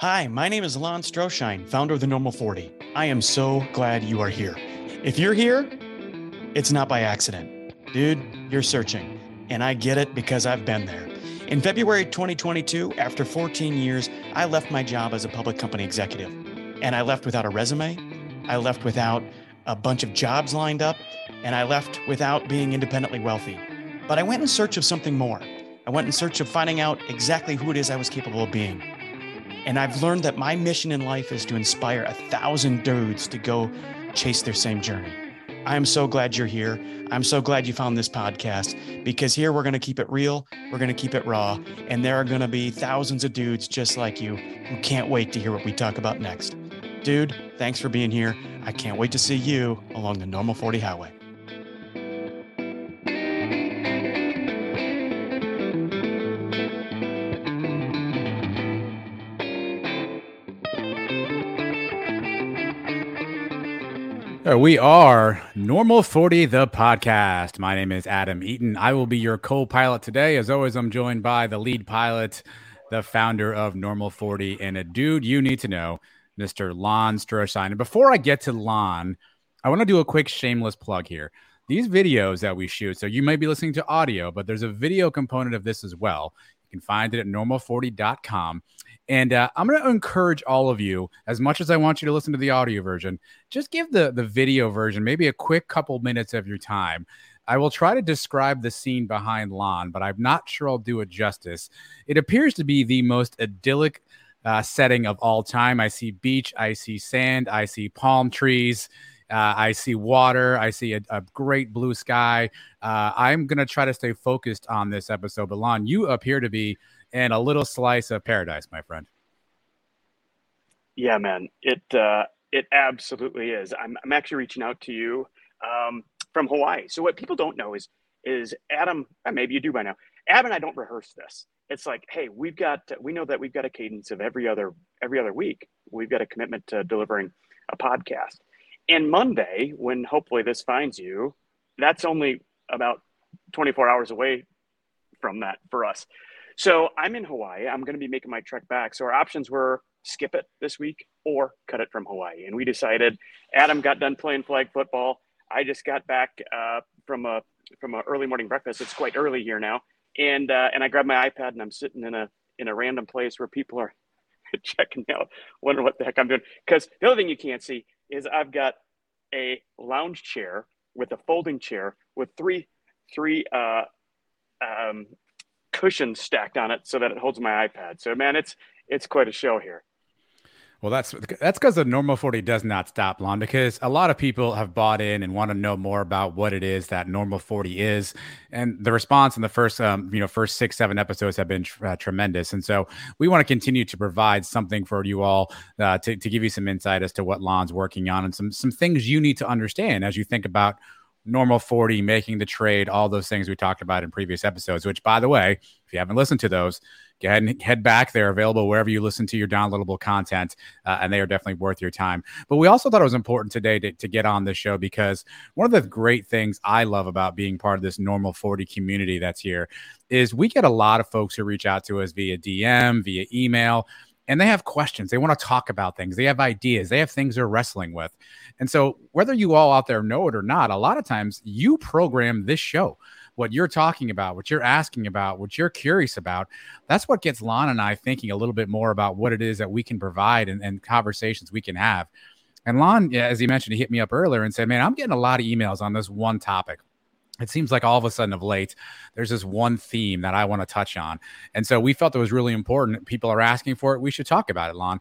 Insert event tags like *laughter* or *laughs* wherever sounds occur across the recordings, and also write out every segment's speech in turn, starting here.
Hi, my name is Lon Stroshine, founder of the Normal 40. I am so glad you are here. If you're here, it's not by accident. Dude, you're searching. And I get it because I've been there. In February 2022, after 14 years, I left my job as a public company executive. And I left without a resume. I left without a bunch of jobs lined up. And I left without being independently wealthy. But I went in search of something more. I went in search of finding out exactly who it is I was capable of being. And I've learned that my mission in life is to inspire a thousand dudes to go chase their same journey. I'm so glad you're here. I'm so glad you found this podcast because here we're going to keep it real, we're going to keep it raw, and there are going to be thousands of dudes just like you who can't wait to hear what we talk about next. Dude, thanks for being here. I can't wait to see you along the normal 40 highway. We are Normal 40, the podcast. My name is Adam Eaton. I will be your co pilot today. As always, I'm joined by the lead pilot, the founder of Normal 40, and a dude you need to know, Mr. Lon Stroshine. And before I get to Lon, I want to do a quick shameless plug here. These videos that we shoot, so you may be listening to audio, but there's a video component of this as well. You can find it at normal40.com. And uh, I'm going to encourage all of you, as much as I want you to listen to the audio version, just give the the video version maybe a quick couple minutes of your time. I will try to describe the scene behind Lon, but I'm not sure I'll do it justice. It appears to be the most idyllic uh, setting of all time. I see beach, I see sand, I see palm trees. Uh, I see water. I see a, a great blue sky. Uh, I'm going to try to stay focused on this episode. But Lon, you appear to be and a little slice of paradise, my friend. Yeah, man, it uh, it absolutely is. I'm I'm actually reaching out to you um, from Hawaii. So what people don't know is is Adam. Maybe you do by now. Adam and I don't rehearse this. It's like, hey, we've got we know that we've got a cadence of every other every other week. We've got a commitment to delivering a podcast. And Monday, when hopefully this finds you, that's only about 24 hours away from that for us. So I'm in Hawaii. I'm going to be making my trek back. So our options were skip it this week or cut it from Hawaii. And we decided Adam got done playing flag football. I just got back uh, from a from an early morning breakfast. It's quite early here now, and uh, and I grabbed my iPad and I'm sitting in a in a random place where people are *laughs* checking out, wondering what the heck I'm doing. Because the other thing you can't see is I've got a lounge chair with a folding chair with three three uh, um, cushions stacked on it so that it holds my iPad. So man, it's it's quite a show here. Well, that's that's because the normal 40 does not stop long because a lot of people have bought in and want to know more about what it is that normal 40 is, and the response in the first um, you know first six seven episodes have been uh, tremendous, and so we want to continue to provide something for you all uh, to to give you some insight as to what Lon's working on and some some things you need to understand as you think about normal 40, making the trade, all those things we talked about in previous episodes, which, by the way, if you haven't listened to those, go ahead and head back. They're available wherever you listen to your downloadable content, uh, and they are definitely worth your time. But we also thought it was important today to, to get on this show because one of the great things I love about being part of this normal 40 community that's here is we get a lot of folks who reach out to us via DM, via email and they have questions. They want to talk about things. They have ideas. They have things they're wrestling with. And so, whether you all out there know it or not, a lot of times you program this show. What you're talking about, what you're asking about, what you're curious about, that's what gets Lon and I thinking a little bit more about what it is that we can provide and, and conversations we can have. And Lon, as he mentioned, he hit me up earlier and said, Man, I'm getting a lot of emails on this one topic it seems like all of a sudden of late there's this one theme that i want to touch on and so we felt it was really important people are asking for it we should talk about it lon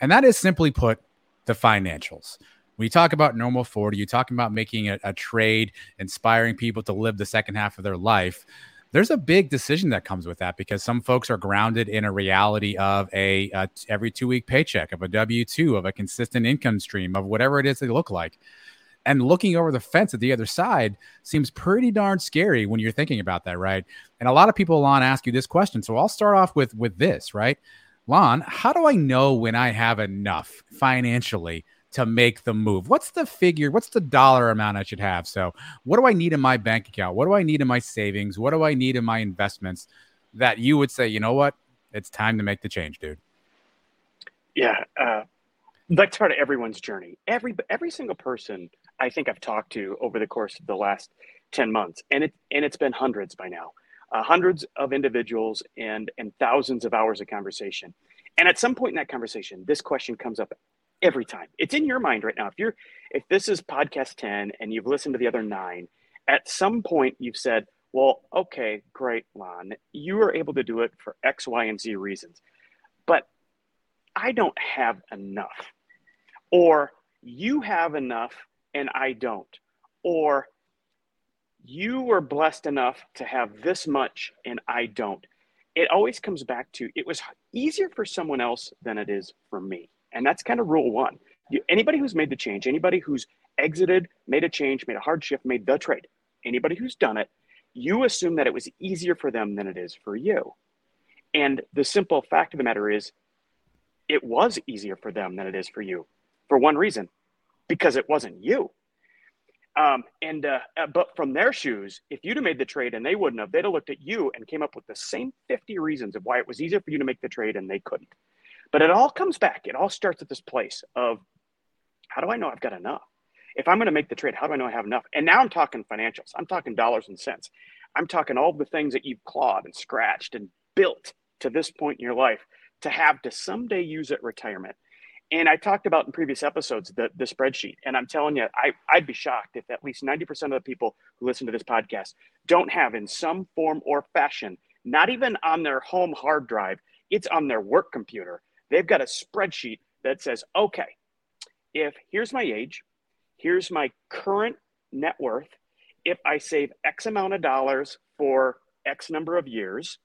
and that is simply put the financials. You talk about normal 40 you're talking about making a, a trade inspiring people to live the second half of their life. There's a big decision that comes with that because some folks are grounded in a reality of a, a every two week paycheck of a w2 of a consistent income stream of whatever it is they look like and looking over the fence at the other side seems pretty darn scary when you're thinking about that, right? And a lot of people, Lon, ask you this question. So I'll start off with with this, right? Lon, how do I know when I have enough financially to make the move? What's the figure? What's the dollar amount I should have? So, what do I need in my bank account? What do I need in my savings? What do I need in my investments that you would say, you know what? It's time to make the change, dude. Yeah, uh, that's part of everyone's journey. Every every single person I think I've talked to over the course of the last ten months, and it and it's been hundreds by now, uh, hundreds of individuals and and thousands of hours of conversation. And at some point in that conversation, this question comes up every time. It's in your mind right now. If you're if this is podcast 10 and you've listened to the other 9, at some point you've said, "Well, okay, great, Lon. You were able to do it for X, Y, and Z reasons." But I don't have enough. Or you have enough and I don't. Or you were blessed enough to have this much and I don't. It always comes back to it was easier for someone else than it is for me. And that's kind of rule one. You, anybody who's made the change, anybody who's exited, made a change, made a hard shift, made the trade, anybody who's done it, you assume that it was easier for them than it is for you. And the simple fact of the matter is, it was easier for them than it is for you for one reason because it wasn't you. Um, and uh, uh, but from their shoes, if you'd have made the trade and they wouldn't have, they'd have looked at you and came up with the same 50 reasons of why it was easier for you to make the trade and they couldn't. But it all comes back. It all starts at this place of how do I know I've got enough? If I'm going to make the trade, how do I know I have enough? And now I'm talking financials. I'm talking dollars and cents. I'm talking all the things that you've clawed and scratched and built to this point in your life to have to someday use at retirement. And I talked about in previous episodes the, the spreadsheet. And I'm telling you, I, I'd be shocked if at least 90% of the people who listen to this podcast don't have, in some form or fashion, not even on their home hard drive, it's on their work computer. They've got a spreadsheet that says, okay, if here's my age, here's my current net worth, if I save X amount of dollars for X number of years,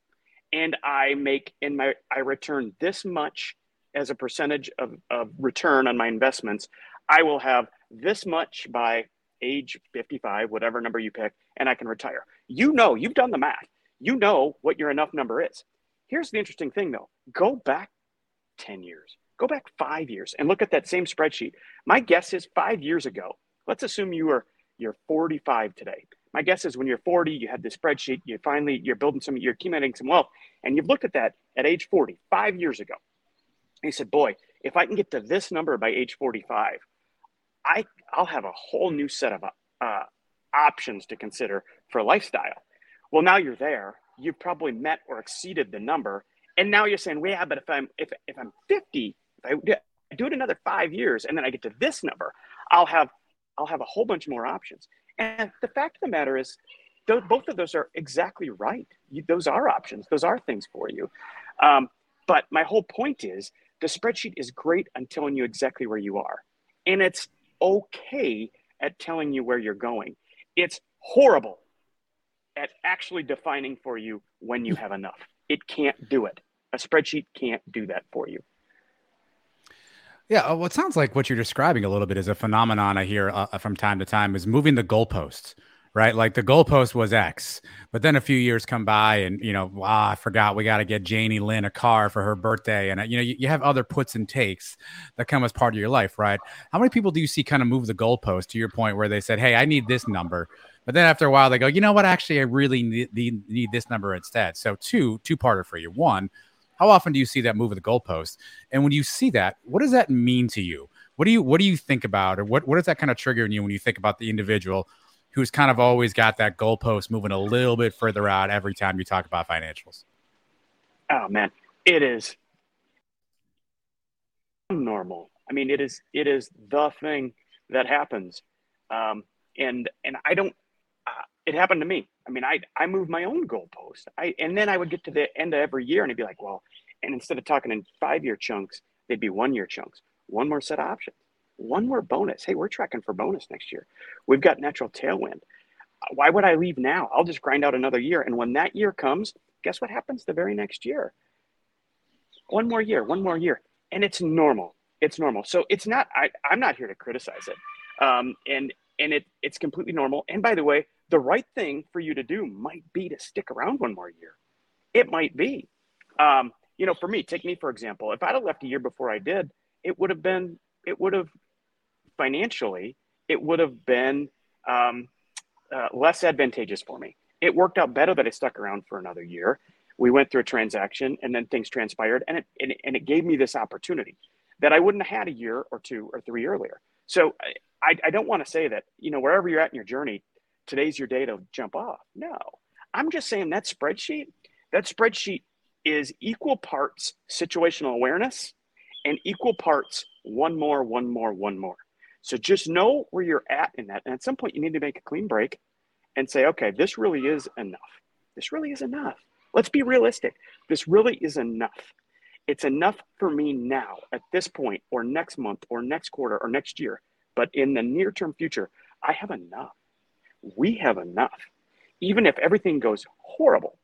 and I make in my I return this much as a percentage of, of return on my investments, I will have this much by age 55, whatever number you pick, and I can retire. You know, you've done the math. You know what your enough number is. Here's the interesting thing though go back 10 years, go back five years, and look at that same spreadsheet. My guess is five years ago, let's assume you were you're 45 today. My guess is when you're 40, you had this spreadsheet, you finally you're building some, you're accumulating some wealth, and you've looked at that at age 40, five years ago. He said, Boy, if I can get to this number by age 45, I, I'll have a whole new set of uh, options to consider for lifestyle. Well, now you're there. You've probably met or exceeded the number. And now you're saying, well, yeah, but if I'm if, if I'm 50, if I do it another five years and then I get to this number, I'll have I'll have a whole bunch more options. And the fact of the matter is, both of those are exactly right. You, those are options. Those are things for you. Um, but my whole point is the spreadsheet is great on telling you exactly where you are. And it's okay at telling you where you're going. It's horrible at actually defining for you when you have enough. It can't do it. A spreadsheet can't do that for you. Yeah, uh, well, it sounds like what you're describing a little bit is a phenomenon I hear uh, from time to time is moving the goalposts right? Like the goalpost was X, but then a few years come by and, you know, ah, I forgot we got to get Janie Lynn a car for her birthday. And, uh, you know, you, you, have other puts and takes that come as part of your life, right? How many people do you see kind of move the goalpost to your point where they said, hey, I need this number. But then after a while, they go, you know what? Actually, I really need, need, need this number instead. So, two, two parter for you. One, how often do you see that move of the goalpost? And when you see that, what does that mean to you? What do you what do you think about, or what what does that kind of trigger in you when you think about the individual who's kind of always got that goalpost moving a little bit further out every time you talk about financials? Oh man, it is normal. I mean, it is it is the thing that happens, um, and and I don't. Uh, it happened to me. I mean, I I moved my own goalpost. I and then I would get to the end of every year and I'd be like, well, and instead of talking in five year chunks, they'd be one year chunks, one more set of options one more bonus. Hey, we're tracking for bonus next year. We've got natural tailwind. Why would I leave now? I'll just grind out another year. And when that year comes, guess what happens the very next year? One more year, one more year. And it's normal. It's normal. So it's not, I, I'm not here to criticize it. Um, and and it, it's completely normal. And by the way, the right thing for you to do might be to stick around one more year. It might be. Um, you know, for me, take me for example. If I'd have left a year before I did, it would have been it would have financially, it would have been um, uh, less advantageous for me. It worked out better that I stuck around for another year. We went through a transaction and then things transpired and it, and it, and it gave me this opportunity. that I wouldn't have had a year or two or three earlier. So I, I don't want to say that, you know, wherever you're at in your journey, today's your day to jump off. No, I'm just saying that spreadsheet, that spreadsheet is equal parts situational awareness and equal parts one more, one more, one more. So just know where you're at in that. And at some point, you need to make a clean break and say, okay, this really is enough. This really is enough. Let's be realistic. This really is enough. It's enough for me now at this point, or next month, or next quarter, or next year. But in the near term future, I have enough. We have enough. Even if everything goes horrible,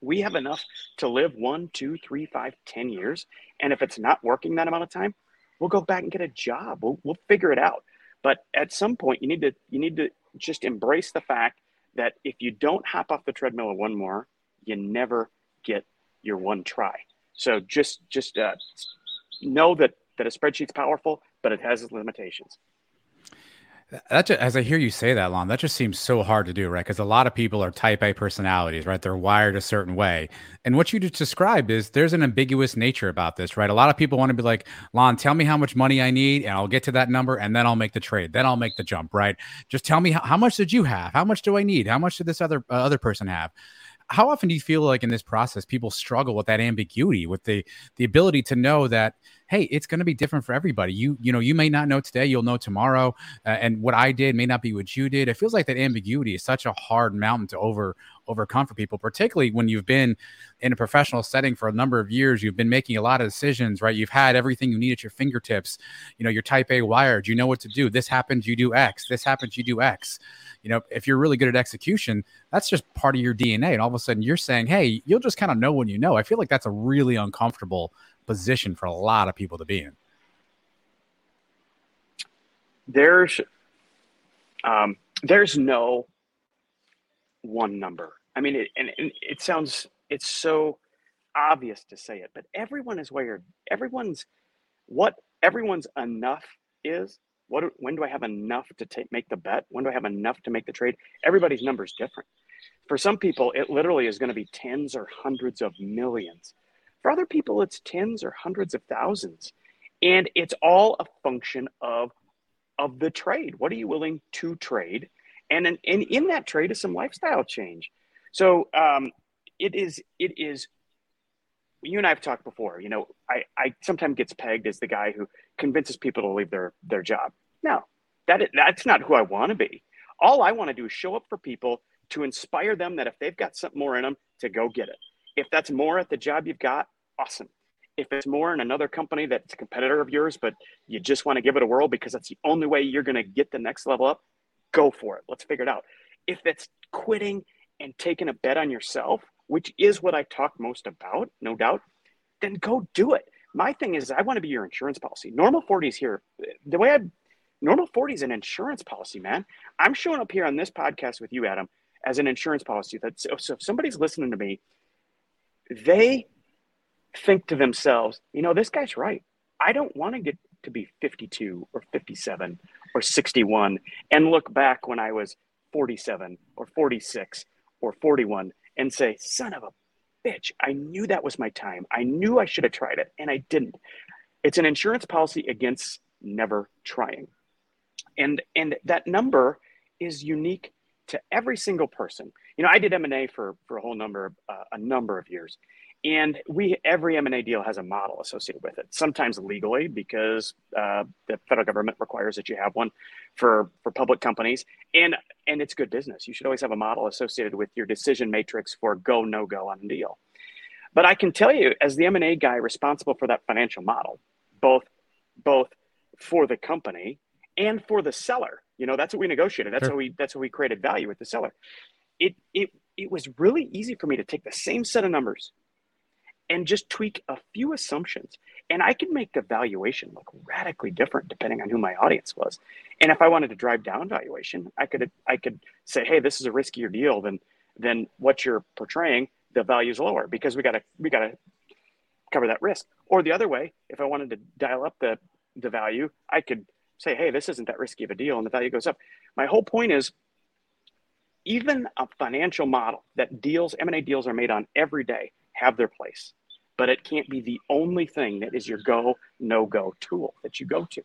we have enough to live one, two, three, five, ten years. And if it's not working that amount of time, we'll go back and get a job. We'll, we'll figure it out. But at some point, you need to you need to just embrace the fact that if you don't hop off the treadmill one more, you never get your one try. So just just uh, know that that a spreadsheet's powerful, but it has its limitations. That just, as I hear you say that, Lon, that just seems so hard to do, right? Because a lot of people are type A personalities, right? They're wired a certain way. And what you just described is there's an ambiguous nature about this, right? A lot of people want to be like, Lon, tell me how much money I need, and I'll get to that number, and then I'll make the trade. Then I'll make the jump, right? Just tell me how, how much did you have? How much do I need? How much did this other uh, other person have? How often do you feel like in this process people struggle with that ambiguity, with the the ability to know that hey, it's going to be different for everybody. You you know, you may not know today, you'll know tomorrow, uh, and what I did may not be what you did. It feels like that ambiguity is such a hard mountain to over overcome for people, particularly when you've been in a professional setting for a number of years. You've been making a lot of decisions, right? You've had everything you need at your fingertips. You know, you're type A wired. You know what to do. This happens, you do X. This happens, you do X. You know, if you're really good at execution, that's just part of your DNA. And all of a sudden, you're saying, "Hey, you'll just kind of know when you know." I feel like that's a really uncomfortable position for a lot of people to be in? There's um, there's no one number. I mean, it, and, and it sounds it's so obvious to say it, but everyone is wired. Everyone's what everyone's enough is. What when do I have enough to take make the bet? When do I have enough to make the trade? Everybody's number is different. For some people, it literally is going to be tens or hundreds of millions. For other people, it's tens or hundreds of thousands. And it's all a function of, of the trade. What are you willing to trade? And in, and in that trade is some lifestyle change. So um, it is, it is, you and I have talked before, you know, I, I sometimes gets pegged as the guy who convinces people to leave their, their job. No, that is, that's not who I want to be. All I want to do is show up for people to inspire them that if they've got something more in them, to go get it. If that's more at the job you've got, awesome. If it's more in another company that's a competitor of yours, but you just want to give it a whirl because that's the only way you're going to get the next level up, go for it. Let's figure it out. If it's quitting and taking a bet on yourself, which is what I talk most about, no doubt, then go do it. My thing is, I want to be your insurance policy. Normal 40s here. The way I, normal 40 is an insurance policy, man. I'm showing up here on this podcast with you, Adam, as an insurance policy. That so, so if somebody's listening to me they think to themselves, you know, this guy's right. I don't want to get to be 52 or 57 or 61 and look back when I was 47 or 46 or 41 and say, son of a bitch, I knew that was my time. I knew I should have tried it and I didn't. It's an insurance policy against never trying. And and that number is unique to every single person. You know, I did M&A for for a whole number uh, a number of years. And we every M&A deal has a model associated with it. Sometimes legally because uh, the federal government requires that you have one for for public companies and and it's good business. You should always have a model associated with your decision matrix for go no go on a deal. But I can tell you as the M&A guy responsible for that financial model, both both for the company and for the seller. You know, that's what we negotiated. That's sure. how we that's how we created value with the seller. It it it was really easy for me to take the same set of numbers and just tweak a few assumptions. And I could make the valuation look radically different depending on who my audience was. And if I wanted to drive down valuation, I could I could say, hey, this is a riskier deal than than what you're portraying. The value is lower because we gotta we gotta cover that risk. Or the other way, if I wanted to dial up the the value, I could say, hey, this isn't that risky of a deal, and the value goes up. My whole point is even a financial model that deals M&A deals are made on every day have their place. But it can't be the only thing that is your go no go tool that you go to.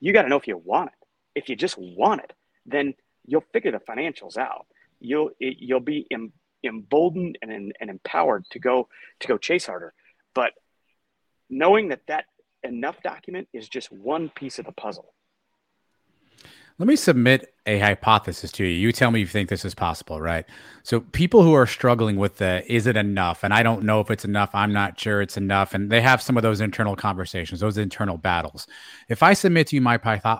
You got to know if you want it. If you just want it, then you'll figure the financials out. You'll you'll be emboldened and, and empowered to go to go chase harder. But knowing that that enough document is just one piece of the puzzle. Let me submit a hypothesis to you. You tell me if you think this is possible, right? So, people who are struggling with the is it enough? And I don't know if it's enough. I'm not sure it's enough. And they have some of those internal conversations, those internal battles. If I submit to you my,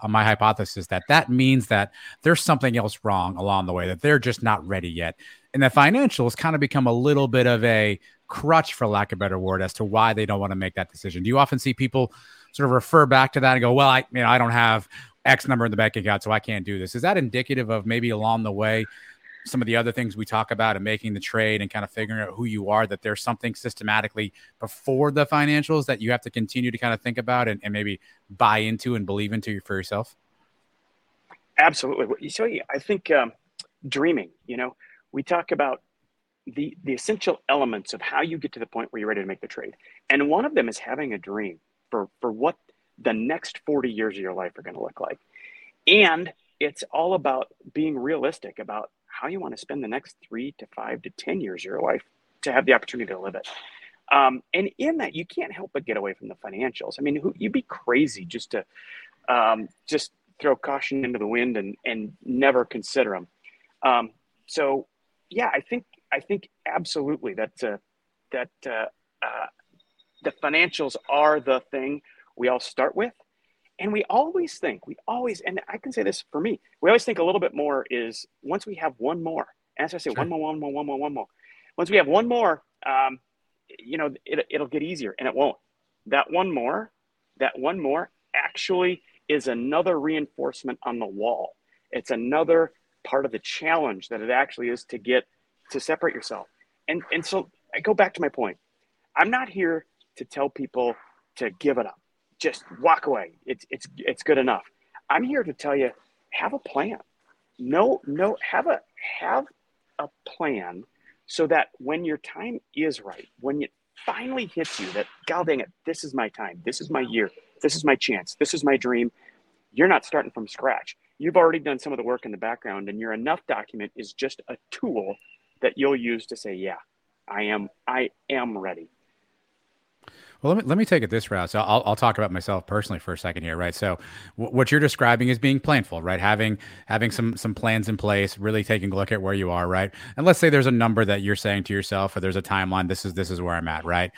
my hypothesis that that means that there's something else wrong along the way, that they're just not ready yet, and the financials kind of become a little bit of a crutch, for lack of a better word, as to why they don't want to make that decision. Do you often see people sort of refer back to that and go, "Well, I, you know, I don't have X number in the bank account, so I can't do this. Is that indicative of maybe along the way some of the other things we talk about and making the trade and kind of figuring out who you are, that there's something systematically before the financials that you have to continue to kind of think about and, and maybe buy into and believe into for yourself? Absolutely. So I think um, dreaming, you know, we talk about the, the essential elements of how you get to the point where you're ready to make the trade. And one of them is having a dream for, for what – the next 40 years of your life are going to look like. And it's all about being realistic about how you want to spend the next three to five to 10 years of your life to have the opportunity to live it. Um, and in that, you can't help but get away from the financials. I mean, who, you'd be crazy just to um, just throw caution into the wind and, and never consider them. Um, so, yeah, I think I think absolutely that uh, that uh, uh, the financials are the thing we all start with. And we always think, we always, and I can say this for me, we always think a little bit more is once we have one more, as I say, sure. one more, one more, one more, one more. Once we have one more, um, you know, it, it'll get easier and it won't. That one more, that one more actually is another reinforcement on the wall. It's another part of the challenge that it actually is to get to separate yourself. And, and so I go back to my point. I'm not here to tell people to give it up just walk away. It's it's it's good enough. I'm here to tell you, have a plan. No, no, have a have a plan so that when your time is right, when it finally hits you that god dang it, this is my time, this is my year, this is my chance, this is my dream, you're not starting from scratch. You've already done some of the work in the background, and your enough document is just a tool that you'll use to say, yeah, I am I am ready. Well, let me let me take it this route. So I'll I'll talk about myself personally for a second here, right? So w- what you're describing is being planful, right? Having having some some plans in place, really taking a look at where you are, right? And let's say there's a number that you're saying to yourself, or there's a timeline. This is this is where I'm at, right?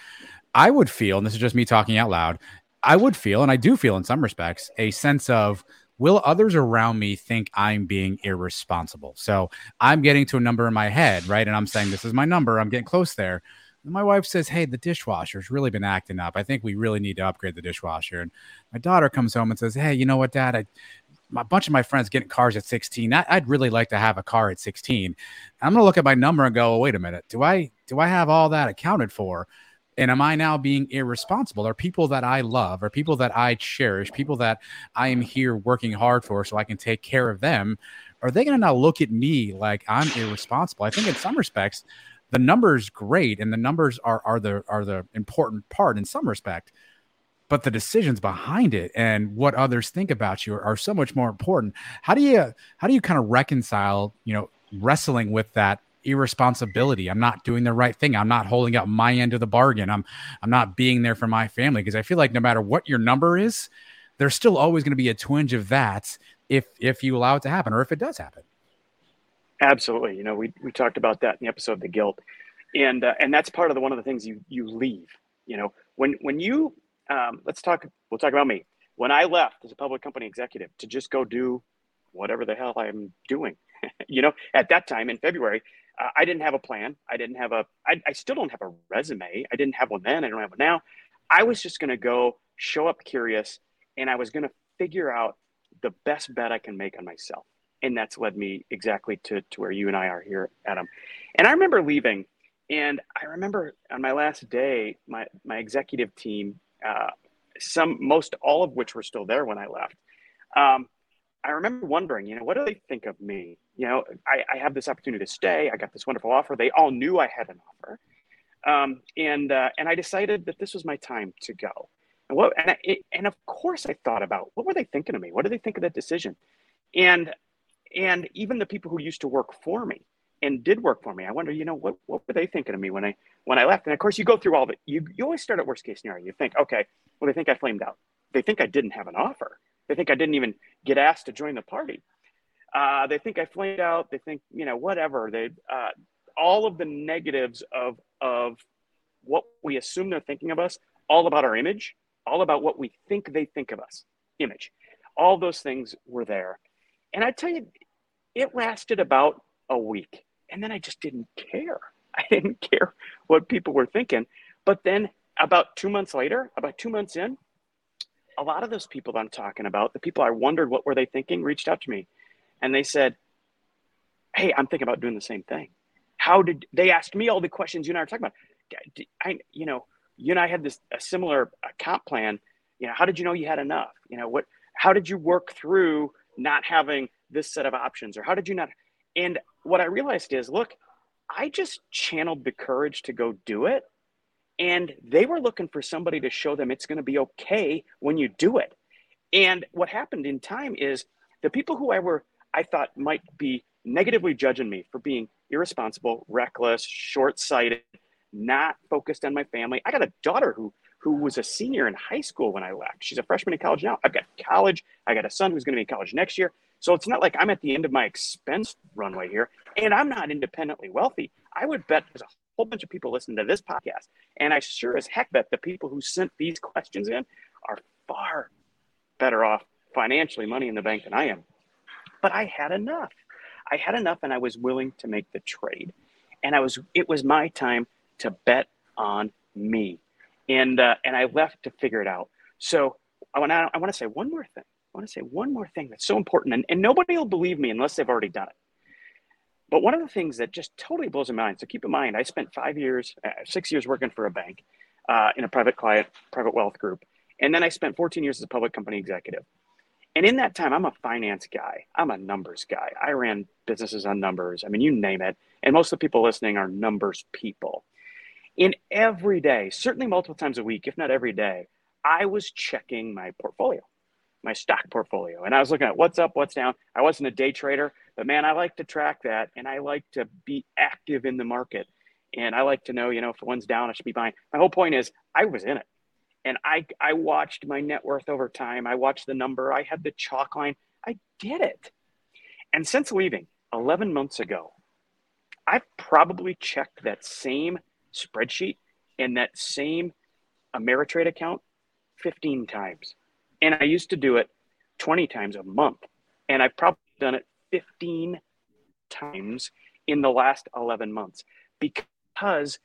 I would feel, and this is just me talking out loud. I would feel, and I do feel in some respects, a sense of will others around me think I'm being irresponsible? So I'm getting to a number in my head, right? And I'm saying, this is my number. I'm getting close there my wife says, Hey, the dishwasher's really been acting up. I think we really need to upgrade the dishwasher. And my daughter comes home and says, Hey, you know what, dad? I, a bunch of my friends getting cars at 16. I, would really like to have a car at 16. I'm going to look at my number and go, oh, wait a minute. Do I, do I have all that accounted for? And am I now being irresponsible? Are people that I love, are people that I cherish, people that I am here working hard for so I can take care of them? Are they going to now look at me like I'm irresponsible? I think in some respects, the numbers great and the numbers are are the are the important part in some respect but the decisions behind it and what others think about you are, are, so much more important. How do you how do you kind of reconcile you know wrestling with that irresponsibility? I'm not doing the right thing. I'm not holding up my end of the bargain. I'm i'm not being there for my family because i feel like no matter what your number is there's still always going to be a twinge of that if if you allow it to happen or if it does happen Absolutely. You know, we, we talked about that in the episode, the guilt, and uh, and that's part of the one of the things you you leave. You know, when when you um, let's talk. We'll talk about me. When I left as a public company executive to just go do whatever the hell I'm doing, *laughs* you know, at that time in February, uh, I didn't have a plan. I didn't have a. I, I still don't have a resume. I didn't have one then. I don't have one now. I was just going to go show up curious, and I was going to figure out the best bet I can make on myself and that's led me exactly to, to where you and I are here, Adam. And I remember leaving, and I remember on my last day, my my executive team, uh, some most all of which were still there when I left. Um, I remember wondering, you know, what do they think of me? You know, I, I have this opportunity to stay. I got this wonderful offer. They all knew I had an offer. Um, and uh, and I decided that this was my time to go. And what and I, and of course I thought about what were they thinking of me? What did they think of that decision? And and even the people who used to work for me and did work for me, I wonder, you know, what what were they thinking of me when I when I left? And of course, you go through all the you you always start at worst case scenario. You think, okay, well, they think I flamed out. They think I didn't have an offer. They think I didn't even get asked to join the party. Uh, they think I flamed out. They think, you know, whatever. They uh, all of the negatives of of what we assume they're thinking of us, all about our image, all about what we think they think of us, image. All those things were there. And I tell you, it lasted about a week. And then I just didn't care. *laughs* I didn't care what people were thinking. But then about two months later, about two months in, a lot of those people that I'm talking about, the people I wondered what were they thinking, reached out to me and they said, Hey, I'm thinking about doing the same thing. How did they asked me all the questions you and I are talking about? I, you know, you and I had this a similar comp plan. You know, how did you know you had enough? You know, what, how did you work through not having this set of options or how did you not? And what I realized is, look, I just channeled the courage to go do it. And they were looking for somebody to show them it's going to be okay when you do it. And what happened in time is the people who I were, I thought might be negatively judging me for being irresponsible, reckless, short sighted, not focused on my family. I got a daughter who who was a senior in high school when I left. She's a freshman in college now. I've got college. I got a son who's going to be in college next year. So it's not like I'm at the end of my expense runway here, and I'm not independently wealthy. I would bet there's a whole bunch of people listening to this podcast, and I sure as heck bet the people who sent these questions in are far better off financially, money in the bank than I am. But I had enough. I had enough, and I was willing to make the trade. And I was. It was my time to bet on me, and uh, and I left to figure it out. So I want I want to say one more thing. I want to say one more thing that's so important, and, and nobody will believe me unless they've already done it. But one of the things that just totally blows my mind. So keep in mind, I spent five years, uh, six years working for a bank uh, in a private client, private wealth group, and then I spent 14 years as a public company executive. And in that time, I'm a finance guy. I'm a numbers guy. I ran businesses on numbers. I mean, you name it. And most of the people listening are numbers people. In every day, certainly multiple times a week, if not every day, I was checking my portfolio, my stock portfolio. And I was looking at what's up, what's down. I wasn't a day trader, but man, I like to track that and I like to be active in the market. And I like to know, you know, if one's down, I should be buying. My whole point is I was in it. And I, I watched my net worth over time. I watched the number. I had the chalk line. I did it. And since leaving 11 months ago, I've probably checked that same spreadsheet and that same Ameritrade account 15 times. And I used to do it 20 times a month. And I've probably done it 15 times in the last 11 months because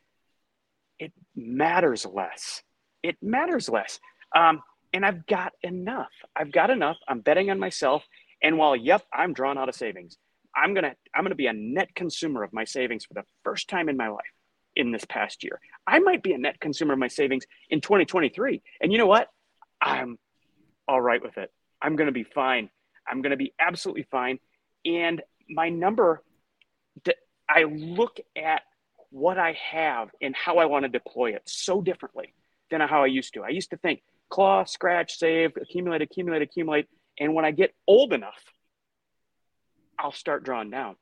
it matters less. It matters less. Um, and I've got enough. I've got enough. I'm betting on myself. And while, yep, I'm drawn out of savings, I'm gonna I'm gonna be a net consumer of my savings for the first time in my life in this past year. I might be a net consumer of my savings in 2023. And you know what? I'm all right with it. I'm going to be fine. I'm going to be absolutely fine. And my number, I look at what I have and how I want to deploy it so differently than how I used to. I used to think claw, scratch, save, accumulate, accumulate, accumulate. And when I get old enough, I'll start drawing down.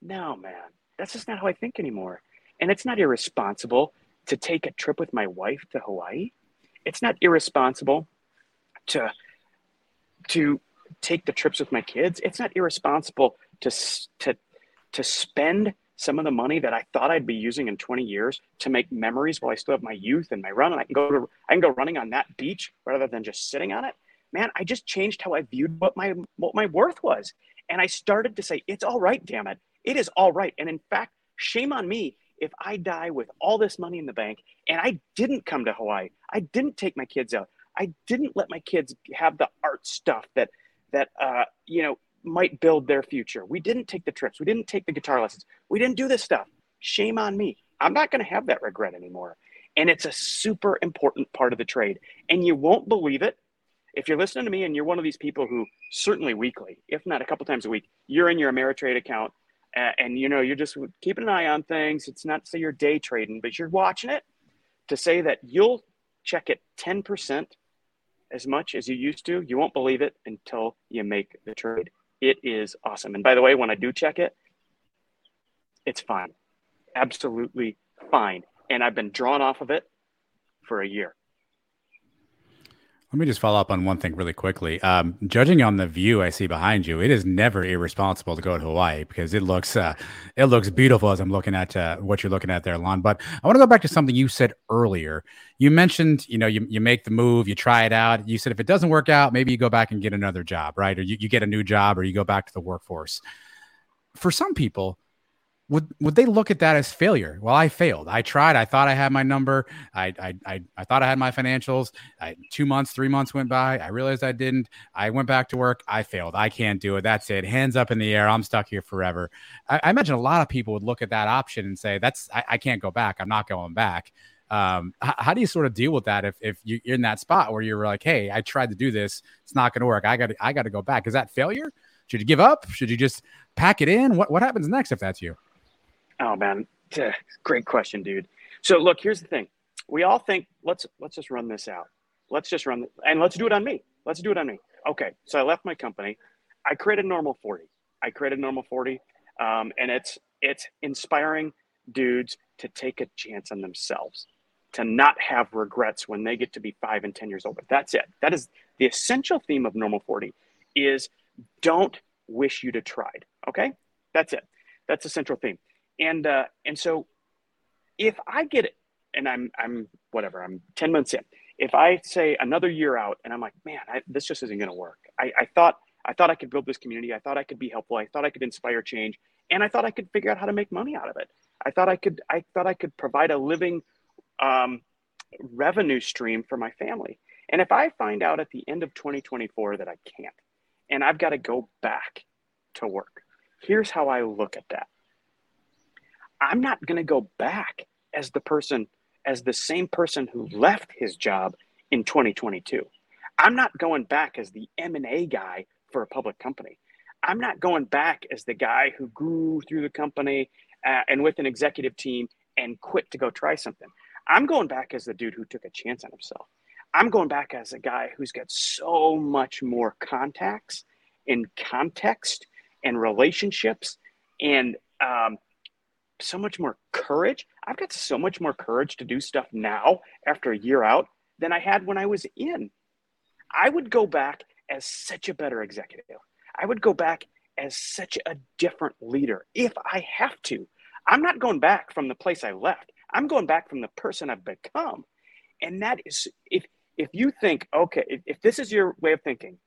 No, man, that's just not how I think anymore. And it's not irresponsible to take a trip with my wife to Hawaii. It's not irresponsible to to take the trips with my kids. It's not irresponsible to to to spend some of the money that I thought I'd be using in 20 years to make memories while I still have my youth and my run and I can go to I can go running on that beach rather than just sitting on it. Man, I just changed how I viewed what my what my worth was. And I started to say, it's all right, damn it. It is all right. And in fact, shame on me if I die with all this money in the bank and I didn't come to Hawaii, I didn't take my kids out, I didn't let my kids have the art stuff that that uh, you know might build their future. We didn't take the trips, we didn't take the guitar lessons, we didn't do this stuff. Shame on me. I'm not going to have that regret anymore. And it's a super important part of the trade. And you won't believe it. If you're listening to me and you're one of these people who certainly weekly, if not a couple times a week, you're in your Ameritrade account uh, and you know you're just keeping an eye on things. It's not say you're day trading, but you're watching it to say that you'll check it 10% as much as you used to. You won't believe it until you make the trade. It is awesome. And by the way, when I do check it, it's fine. Absolutely fine. And I've been drawn off of it for a year. Let me just follow up on one thing really quickly. Um, judging on the view I see behind you, it is never irresponsible to go to Hawaii because it looks uh, it looks beautiful as I'm looking at uh, what you're looking at there, Lon. But I want to go back to something you said earlier. You mentioned, you know, you, you make the move, you try it out. You said if it doesn't work out, maybe you go back and get another job, right? Or you, you get a new job, or you go back to the workforce. For some people, would would they look at that as failure? Well, I failed. I tried. I thought I had my number. I I I, I thought I had my financials. I, two months, three months went by. I realized I didn't. I went back to work. I failed. I can't do it. That's it. Hands up in the air. I'm stuck here forever. I, I imagine a lot of people would look at that option and say, "That's I, I can't go back. I'm not going back." Um, h- how do you sort of deal with that if if you're in that spot where you're like, "Hey, I tried to do this. It's not going to work. I got I got to go back." Is that failure? Should you give up? Should you just pack it in? What what happens next if that's you? Oh man, *laughs* great question, dude. So look, here's the thing. We all think let's let's just run this out. Let's just run and let's do it on me. Let's do it on me. Okay, so I left my company. I created Normal 40. I created Normal 40, um, and it's it's inspiring dudes to take a chance on themselves, to not have regrets when they get to be five and ten years old. But that's it. That is the essential theme of Normal 40. Is don't wish you'd have tried. Okay, that's it. That's the central theme and uh, and so if I get it, and I'm I'm whatever I'm ten months in. If I say another year out, and I'm like, man, I, this just isn't going to work. I, I thought I thought I could build this community. I thought I could be helpful. I thought I could inspire change, and I thought I could figure out how to make money out of it. I thought I could I thought I could provide a living um, revenue stream for my family. And if I find out at the end of 2024 that I can't, and I've got to go back to work, here's how I look at that. I'm not going to go back as the person, as the same person who left his job in 2022. I'm not going back as the M&A guy for a public company. I'm not going back as the guy who grew through the company uh, and with an executive team and quit to go try something. I'm going back as the dude who took a chance on himself. I'm going back as a guy who's got so much more contacts and context and relationships and um, so much more courage. I've got so much more courage to do stuff now after a year out than I had when I was in. I would go back as such a better executive. I would go back as such a different leader if I have to. I'm not going back from the place I left. I'm going back from the person I've become. And that is if if you think, okay, if, if this is your way of thinking,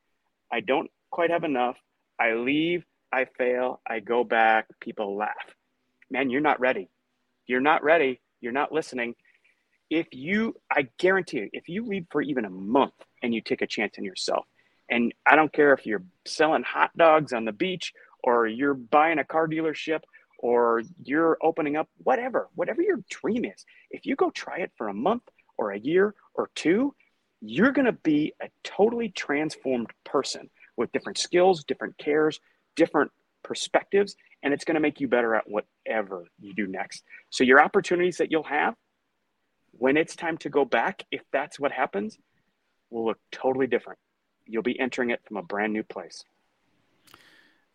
I don't quite have enough, I leave, I fail, I go back, people laugh man, you're not ready. You're not ready. You're not listening. If you, I guarantee you, if you leave for even a month and you take a chance on yourself, and I don't care if you're selling hot dogs on the beach or you're buying a car dealership or you're opening up whatever, whatever your dream is, if you go try it for a month or a year or two, you're going to be a totally transformed person with different skills, different cares, different perspectives, and it's going to make you better at whatever you do next. So, your opportunities that you'll have when it's time to go back, if that's what happens, will look totally different. You'll be entering it from a brand new place.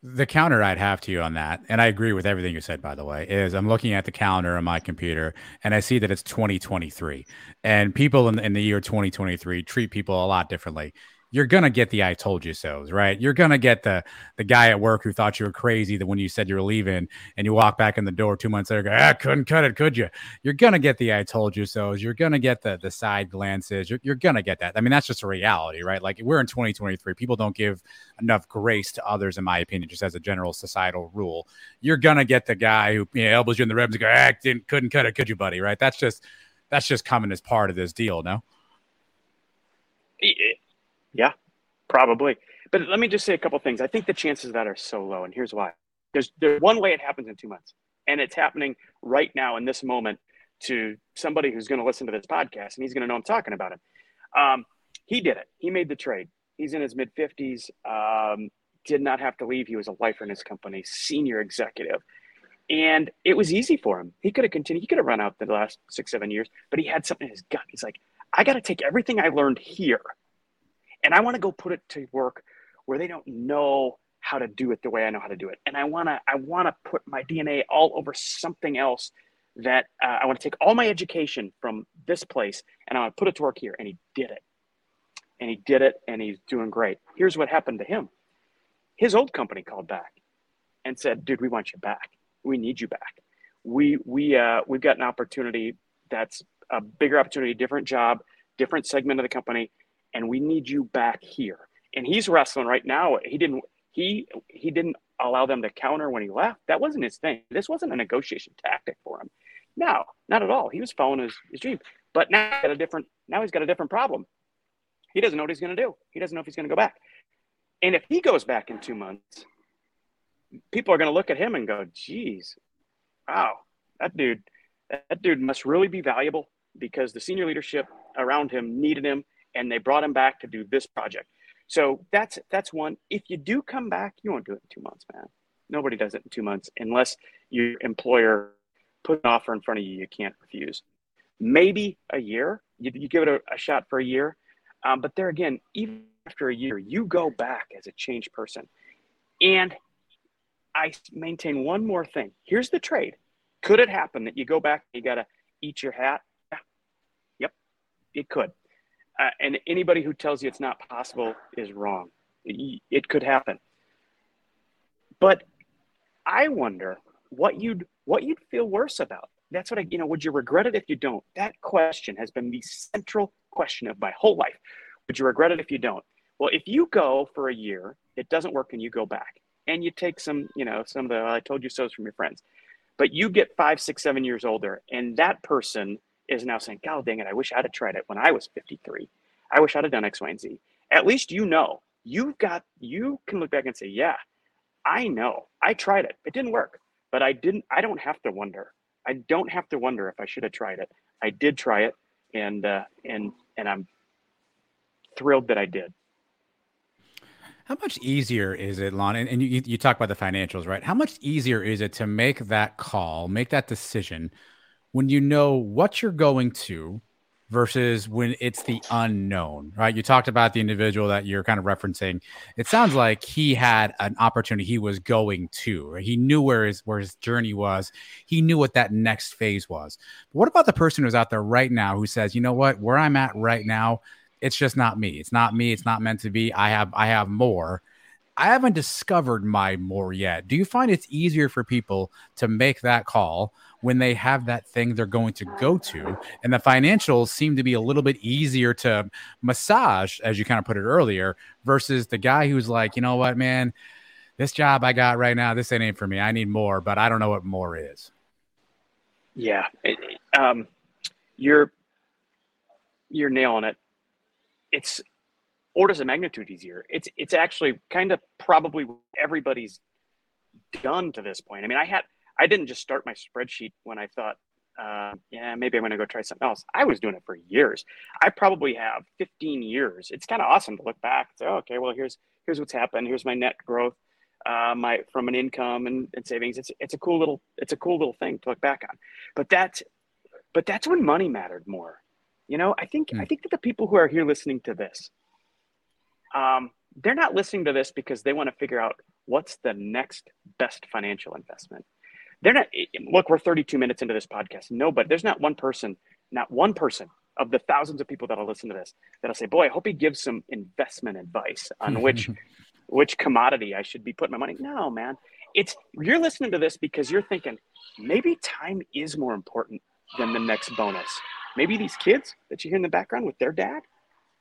The counter I'd have to you on that, and I agree with everything you said, by the way, is I'm looking at the calendar on my computer and I see that it's 2023. And people in, in the year 2023 treat people a lot differently you're gonna get the "I told you so"s, right? You're gonna get the the guy at work who thought you were crazy that when you said you were leaving and you walk back in the door two months later, go, ah, couldn't cut it, could you? You're gonna get the "I told you so"s. You're gonna get the the side glances. You're, you're gonna get that. I mean, that's just a reality, right? Like we're in 2023. People don't give enough grace to others, in my opinion, just as a general societal rule. You're gonna get the guy who you know, elbows you in the ribs and go, ah, didn't couldn't cut it, could you, buddy? Right? That's just that's just coming as part of this deal, no? Yeah, probably. But let me just say a couple things. I think the chances of that are so low, and here's why. There's there's one way it happens in two months, and it's happening right now in this moment to somebody who's going to listen to this podcast, and he's going to know I'm talking about him. Um, he did it. He made the trade. He's in his mid 50s. Um, did not have to leave. He was a lifer in his company, senior executive. And it was easy for him. He could have continued. He could have run out the last six, seven years, but he had something in his gut. He's like, I got to take everything I learned here and I want to go put it to work where they don't know how to do it the way I know how to do it. And I want to, I want to put my DNA all over something else that uh, I want to take all my education from this place and I want to put it to work here. And he did it. And he did it and he's doing great. Here's what happened to him. His old company called back and said, dude, we want you back. We need you back. We, we, uh, we've got an opportunity that's a bigger opportunity, different job, different segment of the company. And we need you back here. And he's wrestling right now. He didn't, he, he didn't allow them to counter when he left. That wasn't his thing. This wasn't a negotiation tactic for him. No, not at all. He was following his, his dream. But now he's got a different now he's got a different problem. He doesn't know what he's going to do. He doesn't know if he's going to go back. And if he goes back in two months, people are going to look at him and go, "Geez, wow, that dude, that dude must really be valuable because the senior leadership around him needed him, and they brought him back to do this project." So that's that's one. If you do come back, you won't do it in two months, man. Nobody does it in two months unless your employer put an offer in front of you you can't refuse. Maybe a year, you, you give it a, a, shot for a year. Um, but there again, even after a year, you go back as a changed person. And I maintain one more thing. Here's the trade. Could it happen that you go back, you got to eat your hat? Yeah. Yep, it could. Uh, and anybody who tells you it's not possible is wrong. It, it could happen. But I wonder what you'd what you'd feel worse about. That's what I, you know, would you regret it if you don't? That question has been the central question of my whole life. Would you regret it if you don't? Well, if you go for a year, it doesn't work and you go back and you take some, you know, some of the I told you so's from your friends, but you get five, six, seven years older and that person is now saying, God dang it, I wish I'd have tried it when I was 53. I wish I'd have done X, Y, and Z. At least you know, you've got, you can look back and say, yeah, I know I tried it. It didn't work but I didn't, I don't have to wonder. I don't have to wonder if I should have tried it. I did try it and, uh, and, and I'm thrilled that I did. How much easier is it, Lon? And, and you, you talk about the financials, right? How much easier is it to make that call, make that decision when you know what you're going to versus when it's the unknown, right? You talked about the individual that you're kind of referencing. It sounds like he had an opportunity he was going to. Right? He knew where his where his journey was. He knew what that next phase was. But what about the person who's out there right now who says, "You know what? Where I'm at right now, it's just not me. It's not me. It's not meant to be. I have I have more." I haven't discovered my more yet. Do you find it's easier for people to make that call when they have that thing they're going to go to? And the financials seem to be a little bit easier to massage, as you kind of put it earlier, versus the guy who's like, you know what, man, this job I got right now, this ain't for me. I need more, but I don't know what more is. Yeah, um, you're you're nailing it. It's orders of magnitude easier. It's it's actually kind of probably everybody's done to this point. I mean, I had I didn't just start my spreadsheet when I thought, uh, yeah, maybe I'm going to go try something else. I was doing it for years. I probably have 15 years. It's kind of awesome to look back and say, oh, okay, well here's here's what's happened. Here's my net growth, uh, my from an income and, and savings. It's it's a cool little it's a cool little thing to look back on. But that's but that's when money mattered more. You know, I think mm. I think that the people who are here listening to this, um, they're not listening to this because they want to figure out what's the next best financial investment. They're not, look, we're 32 minutes into this podcast. No, but there's not one person, not one person of the thousands of people that'll listen to this that'll say, boy, I hope he gives some investment advice on which, *laughs* which commodity I should be putting my money. No, man. It's, you're listening to this because you're thinking maybe time is more important than the next bonus. Maybe these kids that you hear in the background with their dad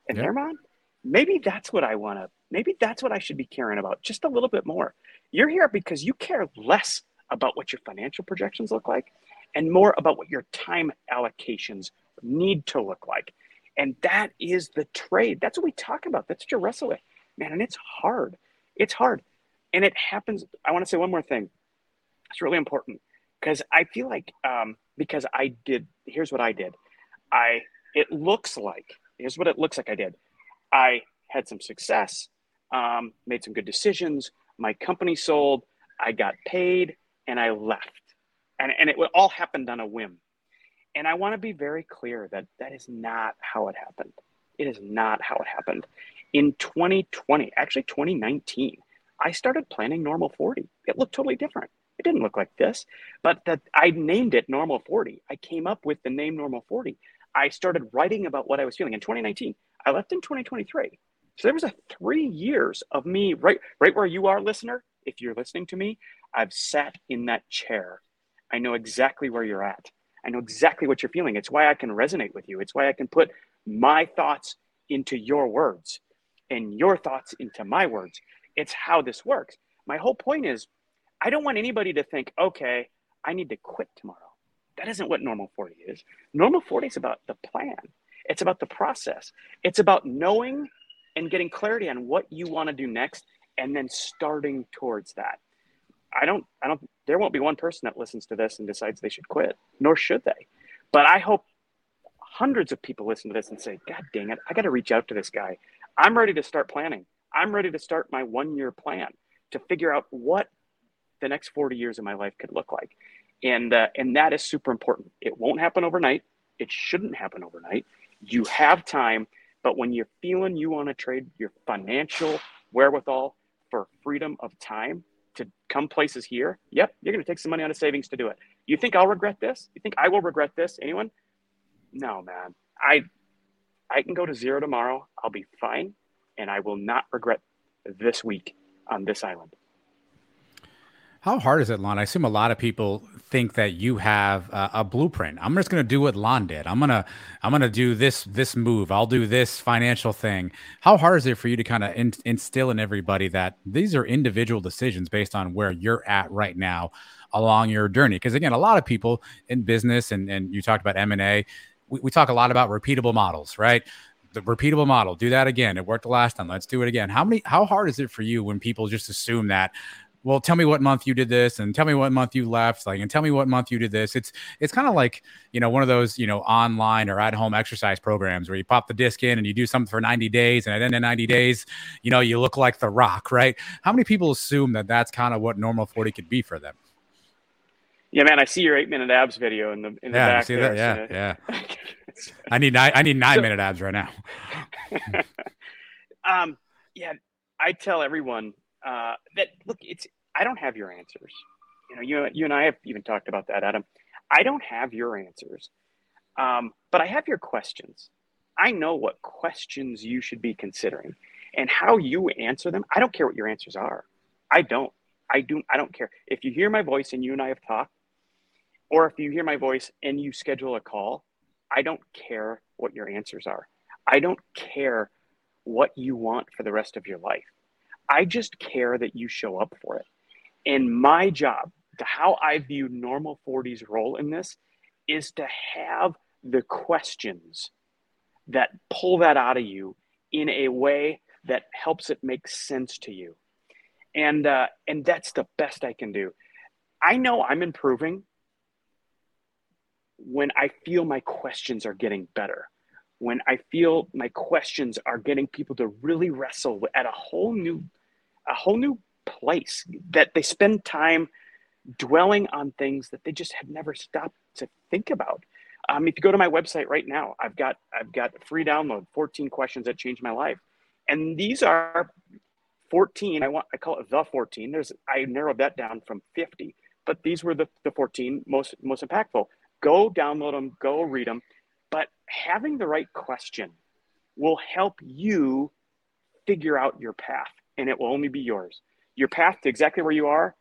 and their mom, maybe that's what I want to, maybe that's what I should be caring about just a little bit more. You're here because you care less about what your financial projections look like and more about what your time allocations need to look like. And that is the trade. That's what we talk about. That's what you wrestle with, man. And it's hard. It's hard. And it happens. I want to say one more thing. It's really important because I feel like, um, because I did, here's what I did. I, it looks like, here's what it looks like I did. I had some success, um, made some good decisions. My company sold. I got paid and I left. And, and it all happened on a whim. And I want to be very clear that that is not how it happened. It is not how it happened. In 2020, actually 2019, I started planning Normal 40. It looked totally different. It didn't look like this, but that I named it Normal 40. I came up with the name Normal 40. I started writing about what I was feeling in 2019. I left in 2023. So there was a three years of me right right where you are, listener. If you're listening to me, I've sat in that chair. I know exactly where you're at. I know exactly what you're feeling. It's why I can resonate with you. It's why I can put my thoughts into your words and your thoughts into my words. It's how this works. My whole point is I don't want anybody to think, okay, I need to quit tomorrow. That isn't what normal 40 is. Normal 40 is about the plan, it's about the process, it's about knowing and getting clarity on what you want to do next and then starting towards that. I don't, I don't, there won't be one person that listens to this and decides they should quit, nor should they. But I hope hundreds of people listen to this and say, God dang it, I got to reach out to this guy. I'm ready to start planning. I'm ready to start my one year plan to figure out what the next 40 years of my life could look like. And, uh, and that is super important. It won't happen overnight. It shouldn't happen overnight. You have time, but when you're feeling you want to trade your financial wherewithal for freedom of time to come places here, yep, you're going to take some money out of savings to do it. You think I'll regret this? You think I will regret this? Anyone? No, man. I I can go to zero tomorrow. I'll be fine, and I will not regret this week on this island. How hard is it, Lon? I assume a lot of people think that you have a, blueprint. I'm just going to do what Lon did. I'm gonna I'm gonna do this this move. I'll do this financial thing. How hard is it for you to kind of in, instill in everybody that these are individual decisions based on where you're at right now along your journey? Because again, a lot of people in business and and you talked about M and A. We, we talk a lot about repeatable models, right? the repeatable model do that again it worked the last time let's do it again how many how hard is it for you when people just assume that well tell me what month you did this and tell me what month you left like and tell me what month you did this. It's it's kind of like you know one of those you know online or at home exercise programs where you pop the disc in and you do something for 90 days and at the end of 90 days you know you look like the rock right? How many people assume that that's kind of what normal 40 could be for them? Yeah man i see your eight minute abs video in the in the yeah, back see there, that? yeah so. yeah *laughs* i need nine i need nine so, minute abs right now. *laughs* Um yeah i tell everyone uh, that look, it's I don't have your answers. You know, you you and I have even talked about that, Adam. I don't have your answers, um, but I have your questions. I know what questions you should be considering, and how you answer them. I don't care what your answers are. I don't. I do. I don't care if you hear my voice and you and I have talked, or if you hear my voice and you schedule a call. I don't care what your answers are. I don't care what you want for the rest of your life. I just care that you show up for it. And my job, to how I view normal 40s role in this, is to have the questions that pull that out of you in a way that helps it make sense to you. And uh, and that's the best I can do. I know I'm improving when I feel my questions are getting better when I feel my questions are getting people to really wrestle at a whole new a whole new place that they spend time dwelling on things that they just have never stopped to think about. Um, if you go to my website right now, I've got I've got free download, 14 questions that changed my life, and these are 14. I want I call it the 14. There's I narrowed that down from 50, but these were the the 14 most most impactful. Go download them, go read them, but having the right question will help you figure out your path and it will only be yours. Your path to exactly where you are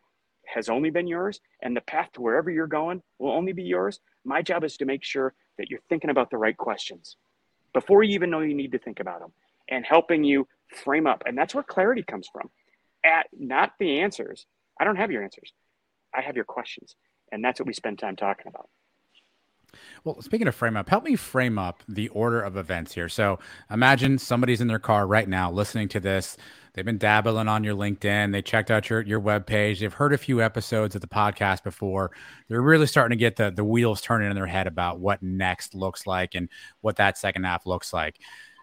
has only been yours, and the path to wherever you're going will only be yours. My job is to make sure that you're thinking about the right questions before you even know you need to think about them and helping you frame up. And that's where clarity comes from. At not the answers. I don't have your answers. I have your questions. And that's what we spend time talking about. Well, speaking of frame up, help me frame up the order of events here. So imagine somebody's in their car right now listening to this. They've been dabbling on your LinkedIn. They checked out your your web page. They've heard a few episodes of the podcast before. They're really starting to get the the wheels turning in their head about what next looks like and what that second half looks like.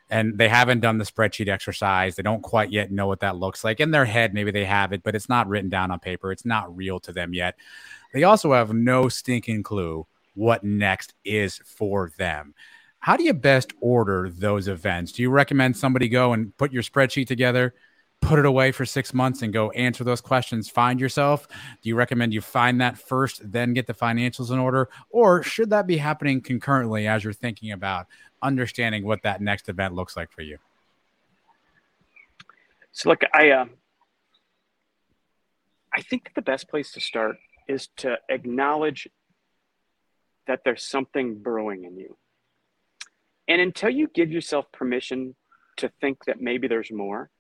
And they haven't done the spreadsheet exercise. They don't quite yet know what that looks like. In their head, maybe they have it, but it's not written down on paper. It's not real to them yet they also have no stinking clue what next is for them. How do you best order those events? Do you recommend somebody go and put your spreadsheet together, put it away for six months and go answer those questions, find yourself? Do you recommend you find that first, then get the financials in order? Or should that be happening concurrently as you're thinking about understanding what that next event looks like for you? So, look, I, uh, I think the best place to start is to acknowledge that there's something brewing in you. And until you give yourself permission to think that maybe there's more,